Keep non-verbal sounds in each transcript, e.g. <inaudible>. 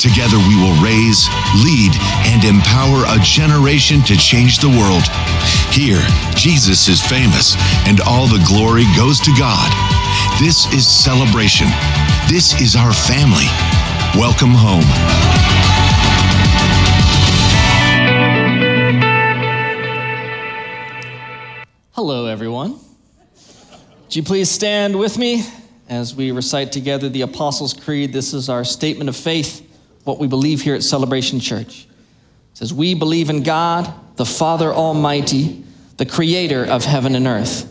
Together we will raise, lead, and empower a generation to change the world. Here, Jesus is famous, and all the glory goes to God. This is celebration. This is our family. Welcome home. Hello, everyone. Would you please stand with me as we recite together the Apostles' Creed? This is our statement of faith, what we believe here at Celebration Church. It says, We believe in God, the Father Almighty, the creator of heaven and earth.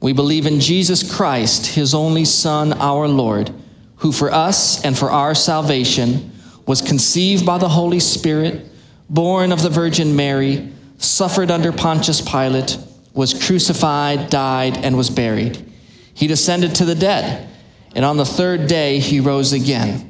We believe in Jesus Christ, his only Son, our Lord, who for us and for our salvation was conceived by the Holy Spirit, born of the Virgin Mary, suffered under Pontius Pilate, was crucified, died, and was buried. He descended to the dead, and on the third day he rose again.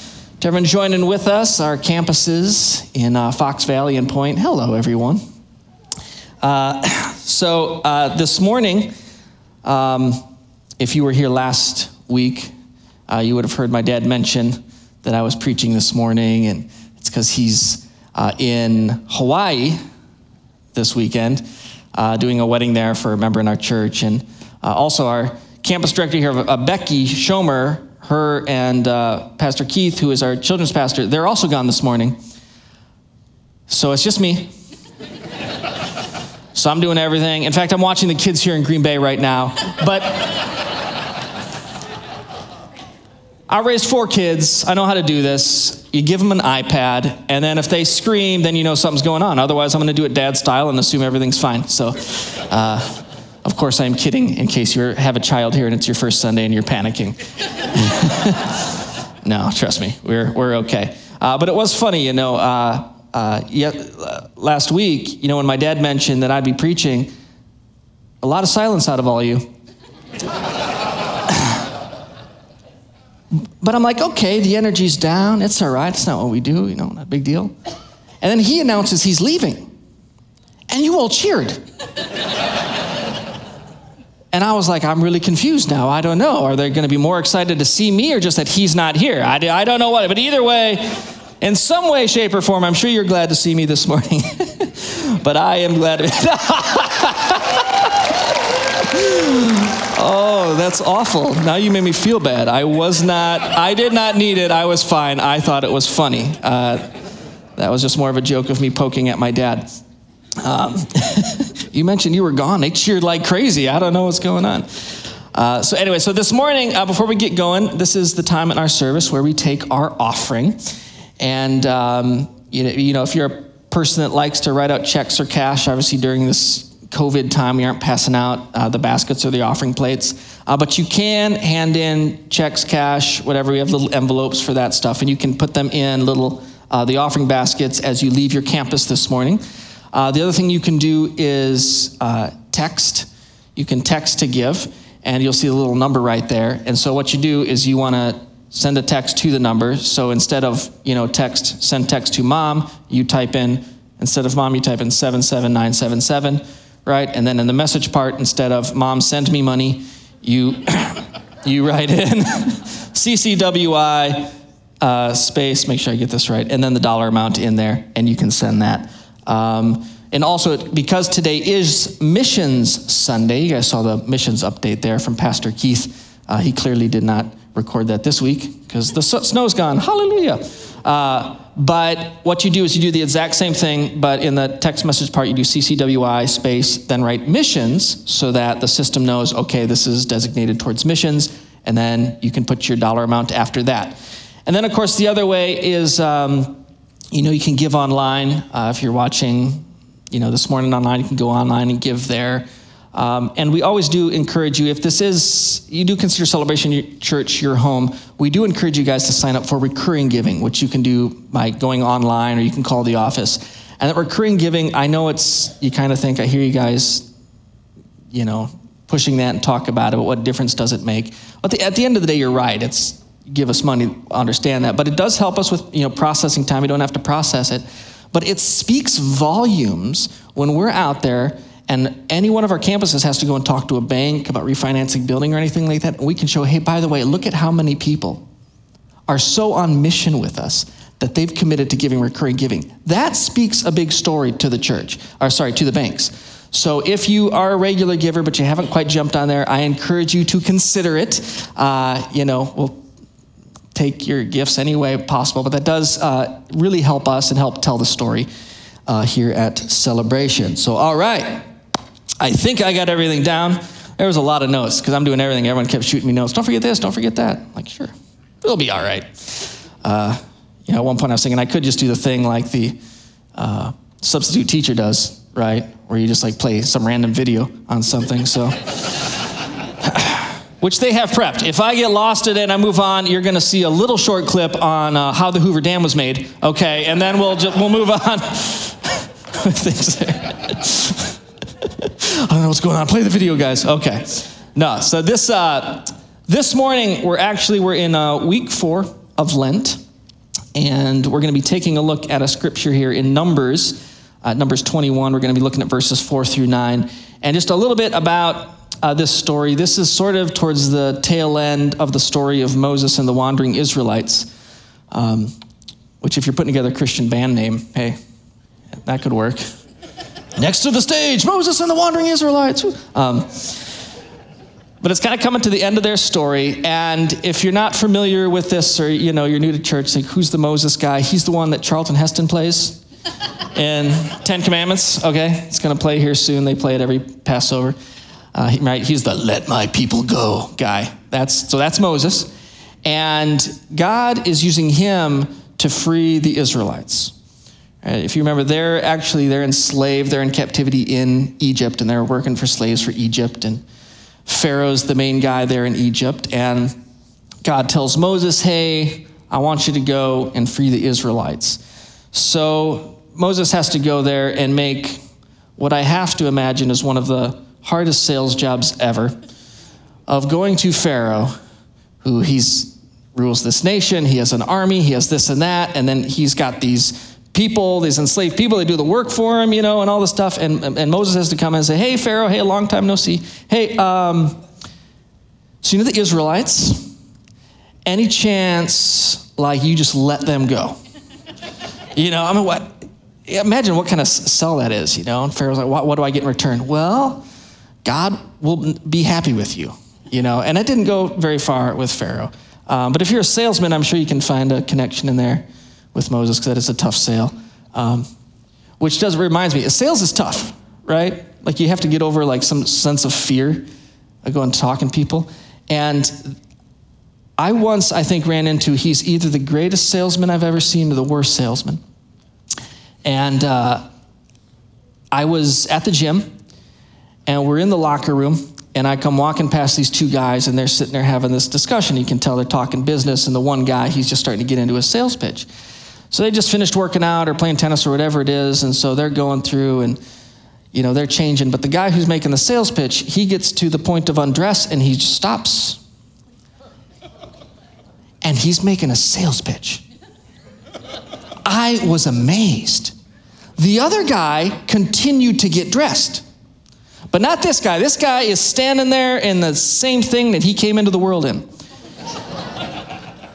to everyone joining with us, our campuses in uh, Fox Valley and Point. Hello, everyone. Uh, <clears throat> so, uh, this morning, um, if you were here last week, uh, you would have heard my dad mention that I was preaching this morning, and it's because he's uh, in Hawaii this weekend uh, doing a wedding there for a member in our church. And uh, also, our campus director here, uh, Becky Schomer, her and uh, Pastor Keith, who is our children's pastor, they're also gone this morning. So it's just me. So I'm doing everything. In fact, I'm watching the kids here in Green Bay right now. But I raised four kids. I know how to do this. You give them an iPad, and then if they scream, then you know something's going on. Otherwise, I'm going to do it dad style and assume everything's fine. So, uh, of course, I'm kidding in case you have a child here and it's your first Sunday and you're panicking. <laughs> no, trust me, we're, we're okay. Uh, but it was funny, you know. Uh, uh, yet, uh, last week, you know, when my dad mentioned that I'd be preaching, a lot of silence out of all you. <laughs> but I'm like, okay, the energy's down. It's all right. It's not what we do, you know, not a big deal. And then he announces he's leaving. And you all cheered. And I was like, I'm really confused now. I don't know. Are they going to be more excited to see me or just that he's not here? I, I don't know what. But either way, in some way, shape, or form, I'm sure you're glad to see me this morning. <laughs> but I am glad to. <laughs> oh, that's awful. Now you made me feel bad. I was not, I did not need it. I was fine. I thought it was funny. Uh, that was just more of a joke of me poking at my dad. Um, <laughs> you mentioned you were gone. They cheered like crazy. I don't know what's going on. Uh, so, anyway, so this morning, uh, before we get going, this is the time in our service where we take our offering. And um, you, know, you know, if you're a person that likes to write out checks or cash, obviously during this COVID time, we aren't passing out uh, the baskets or the offering plates. Uh, but you can hand in checks, cash, whatever. We have little envelopes for that stuff, and you can put them in little uh, the offering baskets as you leave your campus this morning. Uh, the other thing you can do is uh, text. You can text to give, and you'll see a little number right there. And so what you do is you want to send a text to the number. So instead of, you know, text, send text to mom, you type in, instead of mom, you type in 77977, right? And then in the message part, instead of mom, send me money, you, <coughs> you write in <laughs> CCWI uh, space, make sure I get this right, and then the dollar amount in there, and you can send that. Um, and also, because today is Missions Sunday, you guys saw the missions update there from Pastor Keith. Uh, he clearly did not record that this week because the snow's gone. Hallelujah. Uh, but what you do is you do the exact same thing, but in the text message part, you do CCWI space, then write missions so that the system knows, okay, this is designated towards missions, and then you can put your dollar amount after that. And then, of course, the other way is, um, you know, you can give online. Uh, if you're watching, you know, this morning online, you can go online and give there. Um, and we always do encourage you, if this is, you do consider Celebration Church your home, we do encourage you guys to sign up for recurring giving, which you can do by going online or you can call the office. And that recurring giving, I know it's, you kind of think, I hear you guys, you know, pushing that and talk about it, but what difference does it make? But the, at the end of the day, you're right. It's, give us money, understand that. But it does help us with, you know, processing time. We don't have to process it. But it speaks volumes when we're out there and any one of our campuses has to go and talk to a bank about refinancing building or anything like that, we can show, hey, by the way, look at how many people are so on mission with us that they've committed to giving recurring giving. That speaks a big story to the church, or sorry, to the banks. So if you are a regular giver but you haven't quite jumped on there, I encourage you to consider it. Uh, you know, we'll take your gifts any way possible, but that does uh, really help us and help tell the story uh, here at Celebration. So, all right. I think I got everything down. There was a lot of notes because I'm doing everything. Everyone kept shooting me notes. Don't forget this, don't forget that. I'm like, sure, it'll be all right. Uh, you know, at one point I was thinking I could just do the thing like the uh, substitute teacher does, right? Where you just like play some random video on something. So, which they have prepped. If I get lost in it and I move on, you're going to see a little short clip on uh, how the Hoover Dam was made. Okay, and then we'll just, we'll move on. <laughs> I don't know what's going on. Play the video, guys. Okay. No. So this uh, this morning we're actually we're in uh, week four of Lent, and we're going to be taking a look at a scripture here in Numbers, uh, Numbers 21. We're going to be looking at verses four through nine, and just a little bit about uh, this story. This is sort of towards the tail end of the story of Moses and the wandering Israelites. Um, which, if you're putting together a Christian band name, hey, that could work. Next to the stage, Moses and the wandering Israelites. Um, but it's kind of coming to the end of their story. And if you're not familiar with this or you know you're new to church, like who's the Moses guy? He's the one that Charlton Heston plays in Ten Commandments. Okay, it's going to play here soon. They play it every Passover. Uh, right, he's the "Let my people go" guy. That's so that's Moses, and God is using him to free the Israelites. Uh, if you remember, they're actually they're enslaved. They're in captivity in Egypt, and they're working for slaves for Egypt. And Pharaoh's the main guy there in Egypt. And God tells Moses, "Hey, I want you to go and free the Israelites." So Moses has to go there and make what I have to imagine is one of the hardest sales jobs ever, of going to Pharaoh, who he's rules this nation. He has an army. He has this and that, and then he's got these people, these enslaved people, they do the work for him, you know, and all this stuff. And, and Moses has to come and say, hey, Pharaoh, hey, long time no see. Hey, um, so you know the Israelites? Any chance, like, you just let them go? you know, I mean, what? Imagine what kind of sell that is, you know? And Pharaoh's like, what, what do I get in return? Well, God will be happy with you, you know? And it didn't go very far with Pharaoh. Um, but if you're a salesman, I'm sure you can find a connection in there with Moses because that is a tough sale. Um, which does reminds me, sales is tough, right? Like you have to get over like some sense of fear of going talking people. And I once, I think, ran into he's either the greatest salesman I've ever seen or the worst salesman. And uh, I was at the gym, and we're in the locker room, and I come walking past these two guys, and they're sitting there having this discussion. You can tell they're talking business, and the one guy, he's just starting to get into a sales pitch. So they just finished working out or playing tennis or whatever it is, and so they're going through and you know they're changing. But the guy who's making the sales pitch, he gets to the point of undress and he stops. And he's making a sales pitch. I was amazed. The other guy continued to get dressed. But not this guy. This guy is standing there in the same thing that he came into the world in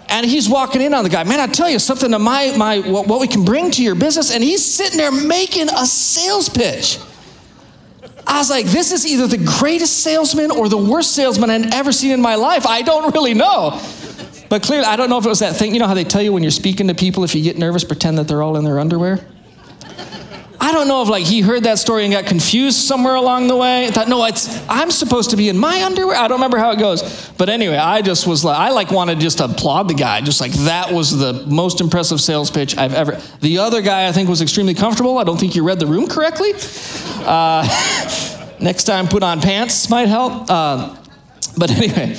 and he's walking in on the guy. Man, I tell you something to my my what, what we can bring to your business, and he's sitting there making a sales pitch. I was like, this is either the greatest salesman or the worst salesman I've ever seen in my life. I don't really know. But clearly, I don't know if it was that thing. You know how they tell you when you're speaking to people, if you get nervous, pretend that they're all in their underwear? I don't know if like he heard that story and got confused somewhere along the way. I thought, no, it's I'm supposed to be in my underwear. I don't remember how it goes. But anyway, I just was like, I like wanted just to applaud the guy. Just like that was the most impressive sales pitch I've ever. The other guy I think was extremely comfortable. I don't think you read the room correctly. Uh, <laughs> next time, put on pants might help. Uh, but anyway,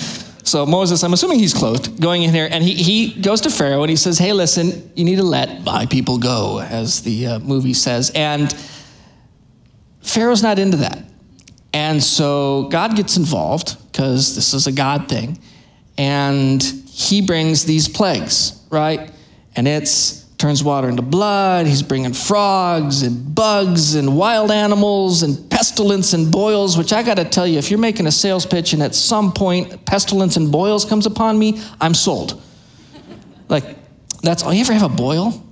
so Moses, I'm assuming he's clothed, going in here, and he, he goes to Pharaoh and he says, Hey, listen, you need to let my people go, as the uh, movie says. And Pharaoh's not into that. And so God gets involved, because this is a God thing, and he brings these plagues, right? And it's turns water into blood. He's bringing frogs and bugs and wild animals and pestilence and boils, which I got to tell you, if you're making a sales pitch and at some point pestilence and boils comes upon me, I'm sold. like, that's all. You ever have a boil?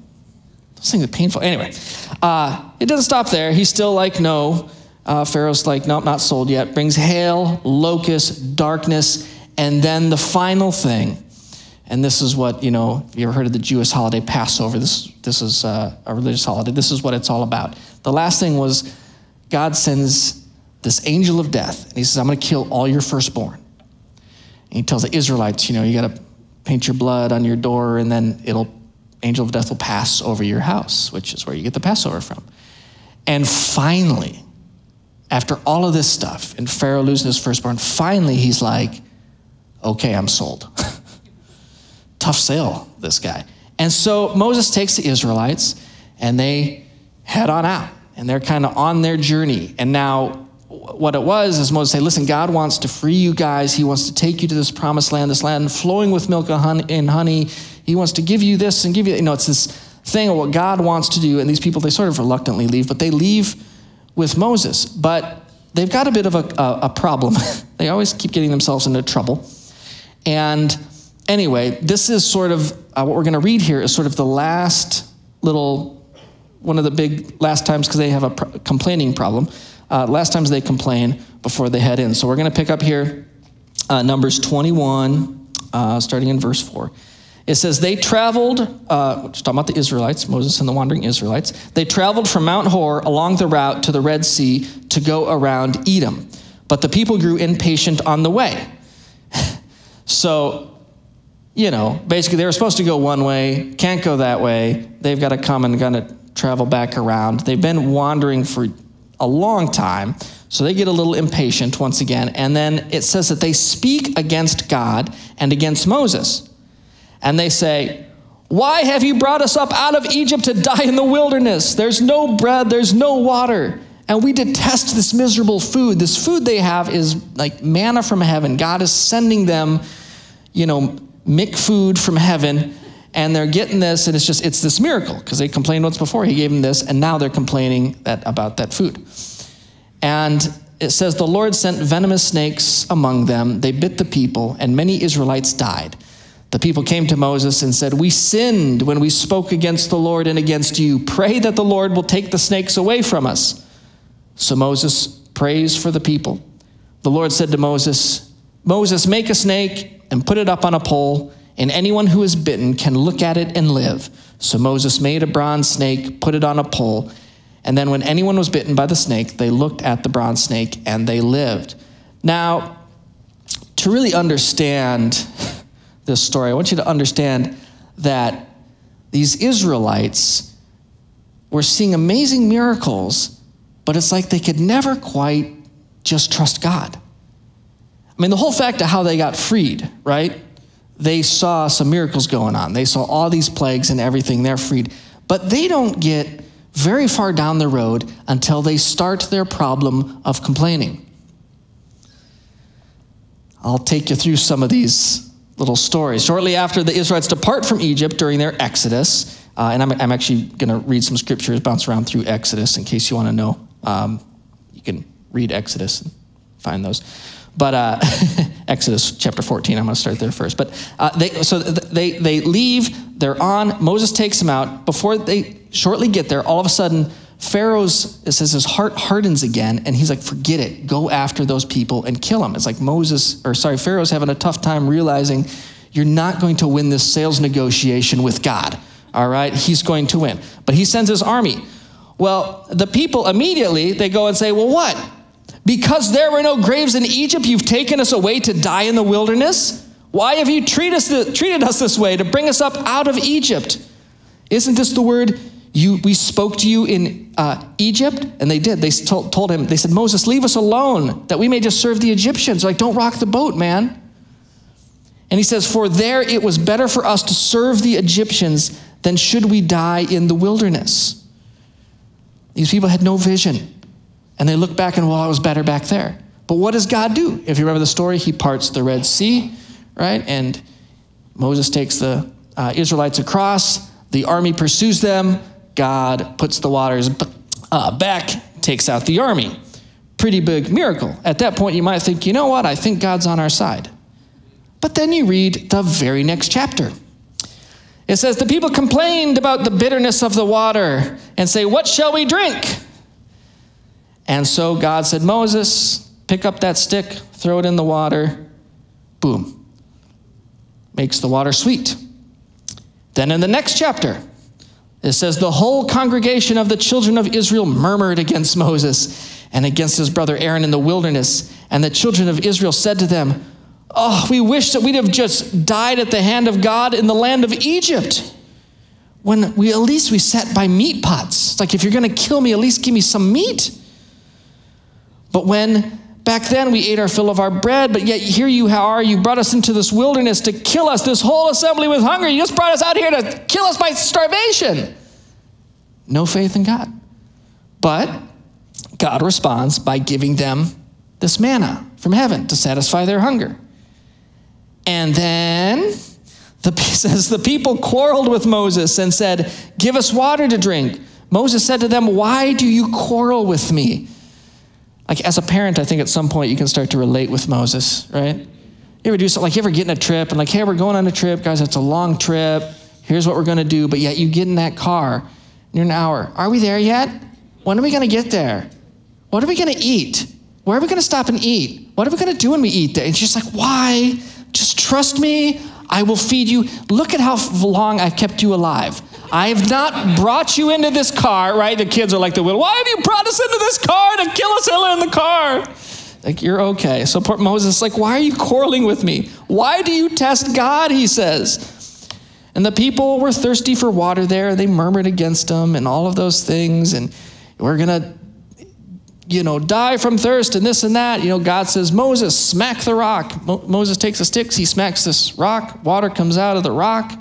Those things are painful. Anyway, uh, it doesn't stop there. He's still like, no. Uh, Pharaoh's like, nope, not sold yet. Brings hail, locust, darkness, and then the final thing and this is what, you know, you ever heard of the Jewish holiday Passover, this, this is uh, a religious holiday. This is what it's all about. The last thing was God sends this angel of death, and he says, I'm going to kill all your firstborn. And he tells the Israelites, you know, you got to paint your blood on your door, and then it'll, angel of death will pass over your house, which is where you get the Passover from. And finally, after all of this stuff, and Pharaoh losing his firstborn, finally he's like, okay, I'm sold. <laughs> tough sale, this guy. And so Moses takes the Israelites and they head on out and they're kind of on their journey. And now, what it was is Moses say, Listen, God wants to free you guys. He wants to take you to this promised land, this land flowing with milk and honey. He wants to give you this and give you, you know, it's this thing of what God wants to do. And these people, they sort of reluctantly leave, but they leave with Moses. But they've got a bit of a, a, a problem. <laughs> they always keep getting themselves into trouble. And anyway, this is sort of uh, what we're going to read here is sort of the last little, one of the big last times because they have a pr- complaining problem. Uh, last times they complain before they head in. So we're going to pick up here uh, Numbers 21, uh, starting in verse 4. It says, They traveled, uh, talking about the Israelites, Moses and the wandering Israelites. They traveled from Mount Hor along the route to the Red Sea to go around Edom. But the people grew impatient on the way. <laughs> so you know, basically they were supposed to go one way, can't go that way. They've got to come and kind of travel back around. They've been wandering for a long time, so they get a little impatient once again. And then it says that they speak against God and against Moses. And they say, Why have you brought us up out of Egypt to die in the wilderness? There's no bread, there's no water. And we detest this miserable food. This food they have is like manna from heaven. God is sending them, you know, mick food from heaven and they're getting this and it's just it's this miracle because they complained once before he gave them this and now they're complaining that about that food. And it says the lord sent venomous snakes among them. They bit the people and many israelites died. The people came to moses and said we sinned when we spoke against the lord and against you. Pray that the lord will take the snakes away from us so moses prays for the people. The lord said to moses moses make a snake and put it up on a pole, and anyone who is bitten can look at it and live. So Moses made a bronze snake, put it on a pole, and then when anyone was bitten by the snake, they looked at the bronze snake and they lived. Now, to really understand this story, I want you to understand that these Israelites were seeing amazing miracles, but it's like they could never quite just trust God. I mean, the whole fact of how they got freed, right? They saw some miracles going on. They saw all these plagues and everything. They're freed. But they don't get very far down the road until they start their problem of complaining. I'll take you through some of these little stories. Shortly after the Israelites depart from Egypt during their exodus, uh, and I'm, I'm actually going to read some scriptures, bounce around through Exodus in case you want to know. Um, you can read Exodus and find those. But uh, <laughs> Exodus chapter 14, I'm going to start there first. But uh, they, so they, they leave, they're on, Moses takes them out. Before they shortly get there, all of a sudden, Pharaoh's, it says his heart hardens again, and he's like, forget it, go after those people and kill them. It's like Moses, or sorry, Pharaoh's having a tough time realizing you're not going to win this sales negotiation with God. All right, he's going to win. But he sends his army. Well, the people immediately they go and say, "Well, what? Because there were no graves in Egypt, you've taken us away to die in the wilderness? Why have you treat us treated us this way to bring us up out of Egypt? Isn't this the word you, we spoke to you in uh, Egypt? And they did. They told him, they said, Moses, leave us alone that we may just serve the Egyptians. Like, don't rock the boat, man. And he says, For there it was better for us to serve the Egyptians than should we die in the wilderness. These people had no vision. And they look back and, well, I was better back there. But what does God do? If you remember the story, he parts the Red Sea, right? And Moses takes the uh, Israelites across. The army pursues them. God puts the waters uh, back, takes out the army. Pretty big miracle. At that point, you might think, you know what? I think God's on our side. But then you read the very next chapter. It says, The people complained about the bitterness of the water and say, What shall we drink? And so God said, Moses, pick up that stick, throw it in the water. Boom. Makes the water sweet. Then in the next chapter, it says, The whole congregation of the children of Israel murmured against Moses and against his brother Aaron in the wilderness. And the children of Israel said to them, Oh, we wish that we'd have just died at the hand of God in the land of Egypt. When we at least we sat by meat pots. It's like if you're gonna kill me, at least give me some meat. But when back then we ate our fill of our bread, but yet here you are, you brought us into this wilderness to kill us, this whole assembly with hunger. You just brought us out here to kill us by starvation. No faith in God. But God responds by giving them this manna from heaven to satisfy their hunger. And then the <laughs> says the people quarreled with Moses and said, "Give us water to drink." Moses said to them, "Why do you quarrel with me?" Like, as a parent, I think at some point you can start to relate with Moses, right? You ever do something like you ever get in a trip and like, hey, we're going on a trip, guys, it's a long trip. Here's what we're gonna do. But yet you get in that car, you're an hour. Are we there yet? When are we gonna get there? What are we gonna eat? Where are we gonna stop and eat? What are we gonna do when we eat there? And she's like, why? Just trust me. I will feed you. Look at how long I've kept you alive. I have not brought you into this car, right? The kids are like the will. Why have you brought us into this car to kill us in the car? Like, you're okay. So poor Moses like, why are you quarreling with me? Why do you test God? He says. And the people were thirsty for water there. They murmured against him and all of those things. And we're going to, you know, die from thirst and this and that. You know, God says, Moses, smack the rock. Mo- Moses takes the sticks. He smacks this rock. Water comes out of the rock.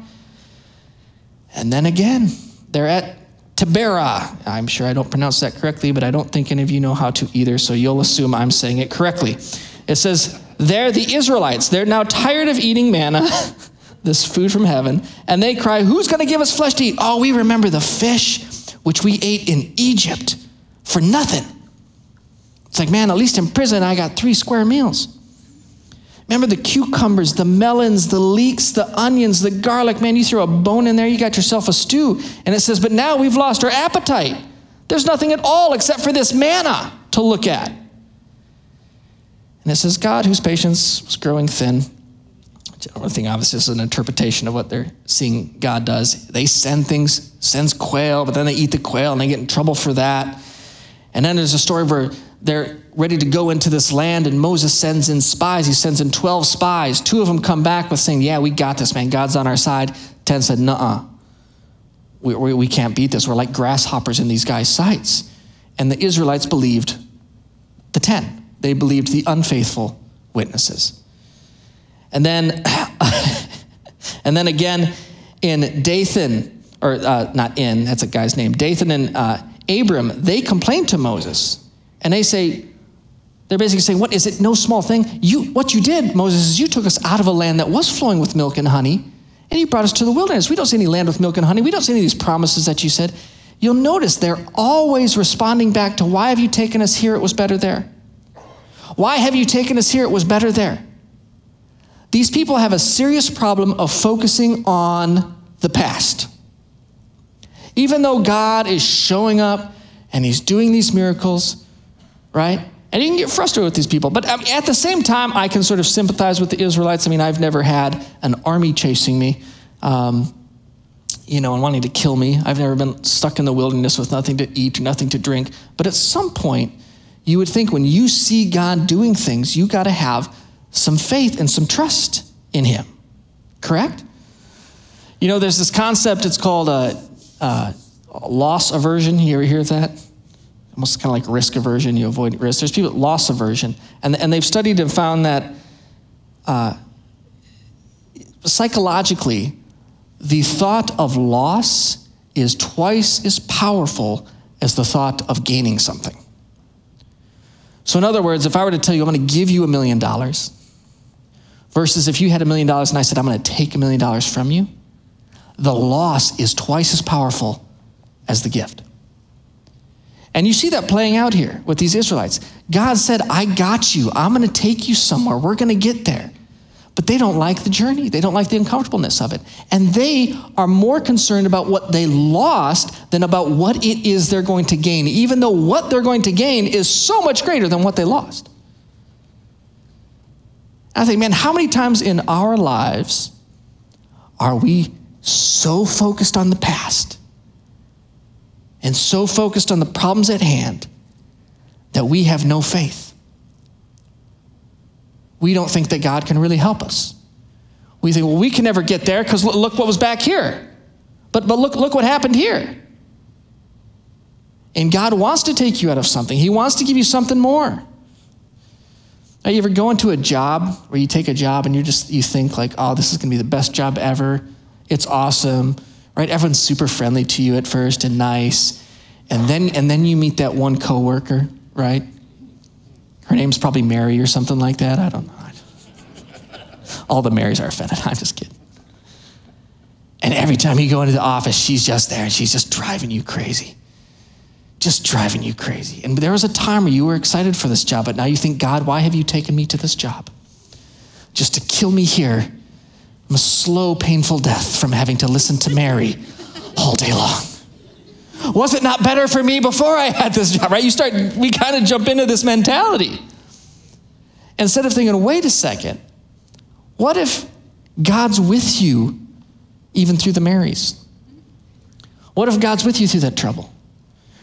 And then again, they're at Taberah. I'm sure I don't pronounce that correctly, but I don't think any of you know how to either, so you'll assume I'm saying it correctly. It says, They're the Israelites. They're now tired of eating manna, <laughs> this food from heaven, and they cry, Who's going to give us flesh to eat? Oh, we remember the fish which we ate in Egypt for nothing. It's like, man, at least in prison, I got three square meals. Remember the cucumbers, the melons, the leeks, the onions, the garlic. Man, you throw a bone in there, you got yourself a stew. And it says, but now we've lost our appetite. There's nothing at all except for this manna to look at. And it says, God, whose patience was growing thin. I think obviously is an interpretation of what they're seeing God does. They send things, sends quail, but then they eat the quail and they get in trouble for that. And then there's a story where they're ready to go into this land, and Moses sends in spies. He sends in 12 spies. Two of them come back with saying, Yeah, we got this, man. God's on our side. 10 said, Nuh We, we, we can't beat this. We're like grasshoppers in these guys' sights. And the Israelites believed the 10, they believed the unfaithful witnesses. And then, <laughs> and then again in Dathan, or uh, not in, that's a guy's name, Dathan and uh, Abiram, they complained to Moses and they say, they're basically saying, What is it? No small thing. You, what you did, Moses, is you took us out of a land that was flowing with milk and honey, and you brought us to the wilderness. We don't see any land with milk and honey. We don't see any of these promises that you said. You'll notice they're always responding back to, Why have you taken us here? It was better there. Why have you taken us here? It was better there. These people have a serious problem of focusing on the past. Even though God is showing up and He's doing these miracles, right? And you can get frustrated with these people. But um, at the same time, I can sort of sympathize with the Israelites. I mean, I've never had an army chasing me. Um, you know, and wanting to kill me. I've never been stuck in the wilderness with nothing to eat, nothing to drink. But at some point, you would think when you see God doing things, you got to have some faith and some trust in Him. Correct? You know, there's this concept, it's called a, a loss aversion. You ever hear that? Almost kind of like risk aversion, you avoid risk. There's people loss aversion, and, and they've studied and found that uh, psychologically, the thought of loss is twice as powerful as the thought of gaining something. So, in other words, if I were to tell you, I'm going to give you a million dollars, versus if you had a million dollars and I said, I'm going to take a million dollars from you, the loss is twice as powerful as the gift. And you see that playing out here with these Israelites. God said, I got you. I'm going to take you somewhere. We're going to get there. But they don't like the journey. They don't like the uncomfortableness of it. And they are more concerned about what they lost than about what it is they're going to gain, even though what they're going to gain is so much greater than what they lost. I think, man, how many times in our lives are we so focused on the past and so focused on the problems at hand that we have no faith? we don't think that God can really help us. We think, well, we can never get there because look what was back here. But, but look, look what happened here. And God wants to take you out of something, He wants to give you something more. Now, you ever go into a job where you take a job and you just you think like, oh, this is gonna be the best job ever. It's awesome, right? Everyone's super friendly to you at first and nice. And then and then you meet that one coworker, right? Her name's probably Mary or something like that. I don't know. All the Marys are offended. <laughs> I'm just kidding. And every time you go into the office, she's just there and she's just driving you crazy. Just driving you crazy. And there was a time where you were excited for this job, but now you think, God, why have you taken me to this job? Just to kill me here. A slow, painful death from having to listen to Mary all day long. Was it not better for me before I had this job, right? You start, we kind of jump into this mentality. Instead of thinking, wait a second, what if God's with you even through the Marys? What if God's with you through that trouble?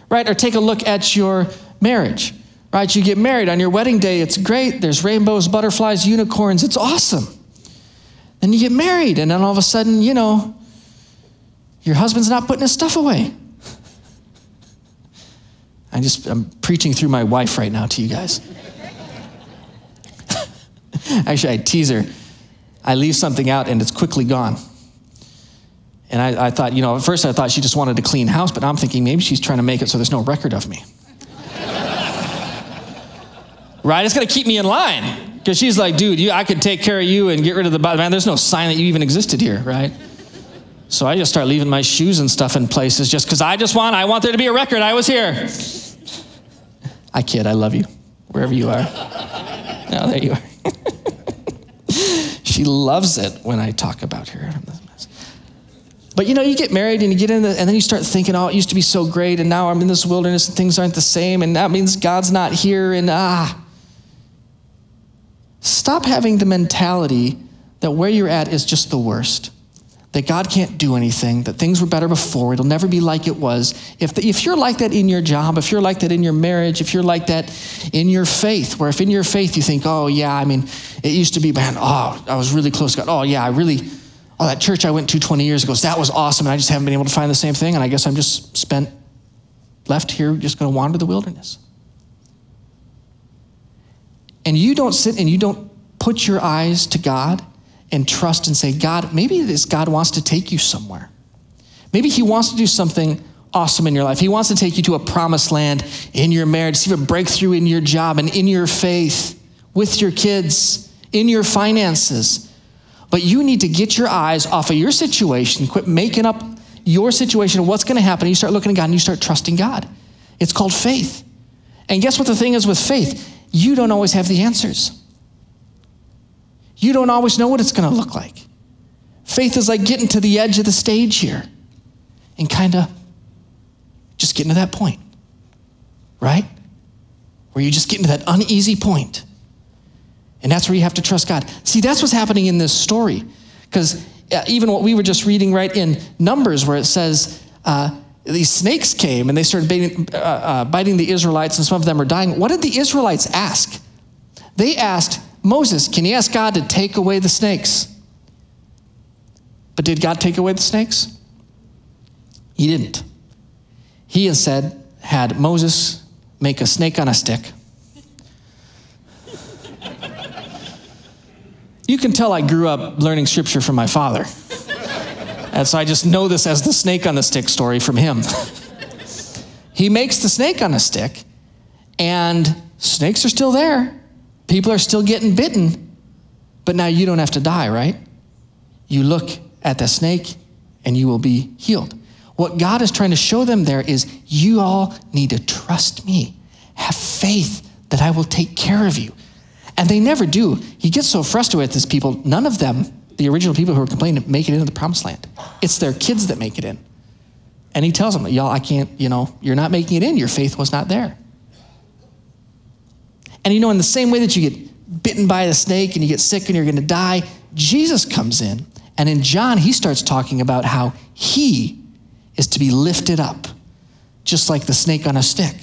Right? Or take a look at your marriage. Right? You get married on your wedding day, it's great. There's rainbows, butterflies, unicorns, it's awesome. Then you get married, and then all of a sudden, you know, your husband's not putting his stuff away. I just I'm preaching through my wife right now to you guys. <laughs> Actually, I tease her. I leave something out and it's quickly gone. And I, I, thought, you know, at first I thought she just wanted a clean house, but I'm thinking maybe she's trying to make it so there's no record of me. Right? It's going to keep me in line. Because she's like, dude, you, I could take care of you and get rid of the man. There's no sign that you even existed here, right? So I just start leaving my shoes and stuff in places just because I just want, I want there to be a record. I was here. <laughs> I kid, I love you, wherever you are. Now, <laughs> there you are. <laughs> she loves it when I talk about her. But you know, you get married and you get in, the, and then you start thinking, oh, it used to be so great, and now I'm in this wilderness and things aren't the same, and that means God's not here, and ah. Stop having the mentality that where you're at is just the worst that God can't do anything, that things were better before, it'll never be like it was. If, the, if you're like that in your job, if you're like that in your marriage, if you're like that in your faith, where if in your faith you think, oh, yeah, I mean, it used to be, man, oh, I was really close to God. Oh, yeah, I really, oh, that church I went to 20 years ago, that was awesome, and I just haven't been able to find the same thing, and I guess I'm just spent, left here, just going to wander the wilderness. And you don't sit and you don't put your eyes to God and trust and say, God, maybe this God wants to take you somewhere. Maybe He wants to do something awesome in your life. He wants to take you to a promised land in your marriage, see a breakthrough in your job and in your faith, with your kids, in your finances. But you need to get your eyes off of your situation, quit making up your situation, and what's going to happen. You start looking at God and you start trusting God. It's called faith. And guess what the thing is with faith? You don't always have the answers you don't always know what it's going to look like. Faith is like getting to the edge of the stage here and kind of just getting to that point, right? Where you just get into that uneasy point. And that's where you have to trust God. See, that's what's happening in this story. Because uh, even what we were just reading right in Numbers, where it says uh, these snakes came and they started biting, uh, uh, biting the Israelites, and some of them are dying. What did the Israelites ask? They asked, Moses, can you ask God to take away the snakes? But did God take away the snakes? He didn't. He instead had Moses make a snake on a stick. You can tell I grew up learning scripture from my father. And so I just know this as the snake on the stick story from him. he makes the snake on a stick, and snakes are still there. People are still getting bitten, but now you don't have to die, right? You look at the snake and you will be healed. What God is trying to show them there is you all need to trust me. Have faith that I will take care of you. And they never do. He gets so frustrated with these people. None of them, the original people who were complaining, make it into the promised land. It's their kids that make it in. And he tells them, y'all, I can't, you know, you're not making it in. Your faith was not there. And you know, in the same way that you get bitten by a snake and you get sick and you're going to die, Jesus comes in. And in John, he starts talking about how he is to be lifted up, just like the snake on a stick.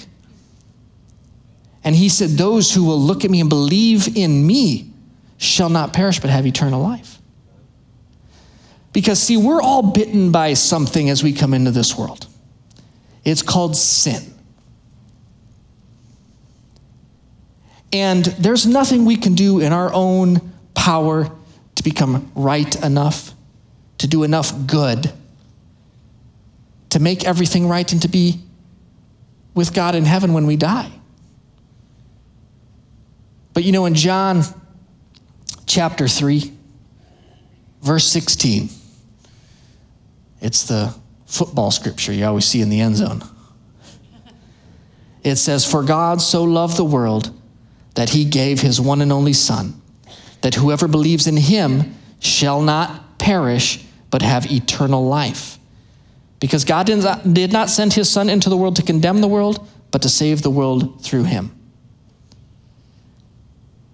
And he said, Those who will look at me and believe in me shall not perish but have eternal life. Because, see, we're all bitten by something as we come into this world. It's called sin. And there's nothing we can do in our own power to become right enough, to do enough good, to make everything right, and to be with God in heaven when we die. But you know, in John chapter 3, verse 16, it's the football scripture you always see in the end zone. It says, For God so loved the world that he gave his one and only Son, that whoever believes in him shall not perish, but have eternal life. Because God did not send his Son into the world to condemn the world, but to save the world through him.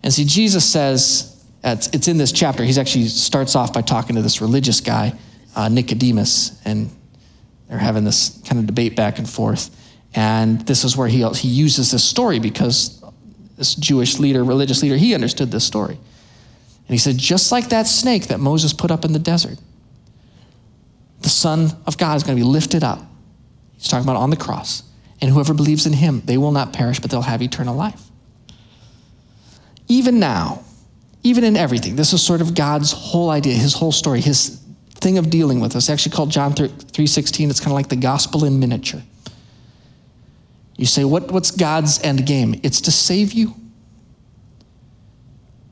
And see, Jesus says, it's in this chapter, he actually starts off by talking to this religious guy, uh, Nicodemus, and they're having this kind of debate back and forth. And this is where he, he uses this story because this Jewish leader, religious leader, he understood this story. And he said, just like that snake that Moses put up in the desert, the Son of God is going to be lifted up. He's talking about on the cross. And whoever believes in him, they will not perish, but they'll have eternal life. Even now, even in everything, this is sort of God's whole idea, his whole story, his thing of dealing with us. Actually called John 3.16. It's kind of like the gospel in miniature. You say, what, what's God's end game? It's to save you.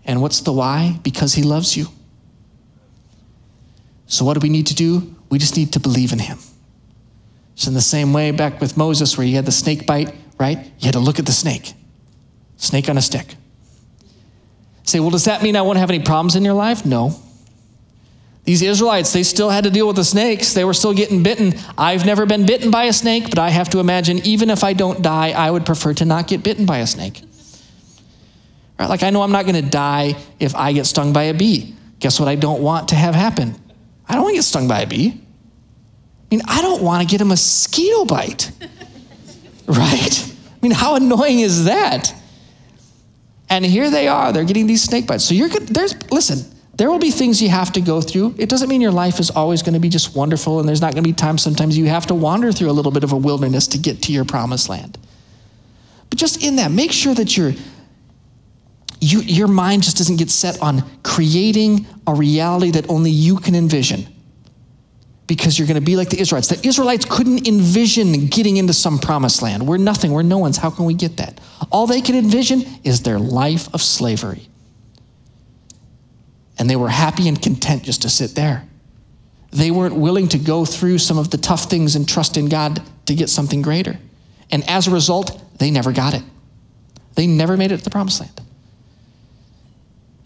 And what's the why? Because he loves you. So, what do we need to do? We just need to believe in him. So, in the same way, back with Moses, where he had the snake bite, right? You had to look at the snake. Snake on a stick. Say, well, does that mean I won't have any problems in your life? No. These Israelites, they still had to deal with the snakes. They were still getting bitten. I've never been bitten by a snake, but I have to imagine even if I don't die, I would prefer to not get bitten by a snake. Right? Like I know I'm not going to die if I get stung by a bee. Guess what I don't want to have happen? I don't want to get stung by a bee. I mean, I don't want to get a mosquito bite. <laughs> right? I mean, how annoying is that? And here they are, they're getting these snake bites. So you're good. There's listen, there will be things you have to go through. It doesn't mean your life is always going to be just wonderful, and there's not going to be times sometimes you have to wander through a little bit of a wilderness to get to your promised land. But just in that, make sure that you, your mind just doesn't get set on creating a reality that only you can envision because you're going to be like the Israelites. The Israelites couldn't envision getting into some promised land. We're nothing, we're no one's. How can we get that? All they can envision is their life of slavery. And they were happy and content just to sit there. They weren't willing to go through some of the tough things and trust in God to get something greater. And as a result, they never got it. They never made it to the promised land.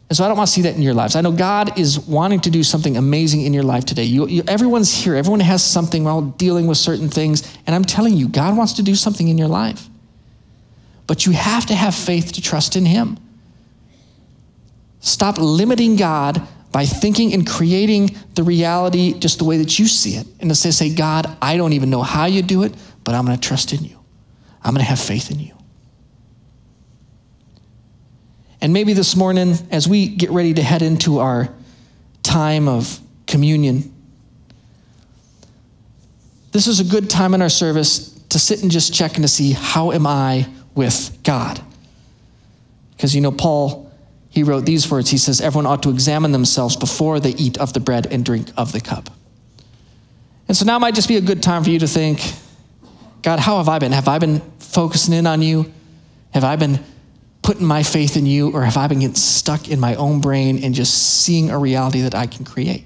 And so I don't want to see that in your lives. I know God is wanting to do something amazing in your life today. You, you, everyone's here. Everyone has something while dealing with certain things. And I'm telling you, God wants to do something in your life. But you have to have faith to trust in Him. Stop limiting God by thinking and creating the reality just the way that you see it. And to say, say, God, I don't even know how you do it, but I'm going to trust in you. I'm going to have faith in you. And maybe this morning, as we get ready to head into our time of communion, this is a good time in our service to sit and just check and to see how am I with God. Because you know, Paul, he wrote these words. He says, Everyone ought to examine themselves before they eat of the bread and drink of the cup. And so now might just be a good time for you to think, God, how have I been? Have I been focusing in on you? Have I been putting my faith in you, or have I been getting stuck in my own brain and just seeing a reality that I can create?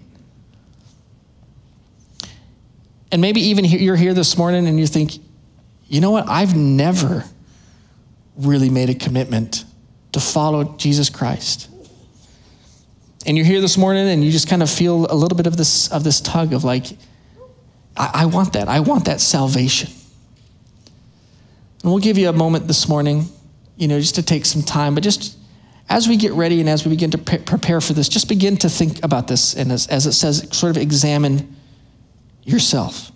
And maybe even you're here this morning and you think, you know what? I've never really made a commitment to follow Jesus Christ. And you're here this morning and you just kind of feel a little bit of this, of this tug of like, I, I want that. I want that salvation. And we'll give you a moment this morning you know, just to take some time. But just as we get ready and as we begin to pre- prepare for this, just begin to think about this. And as, as it says, sort of examine yourself.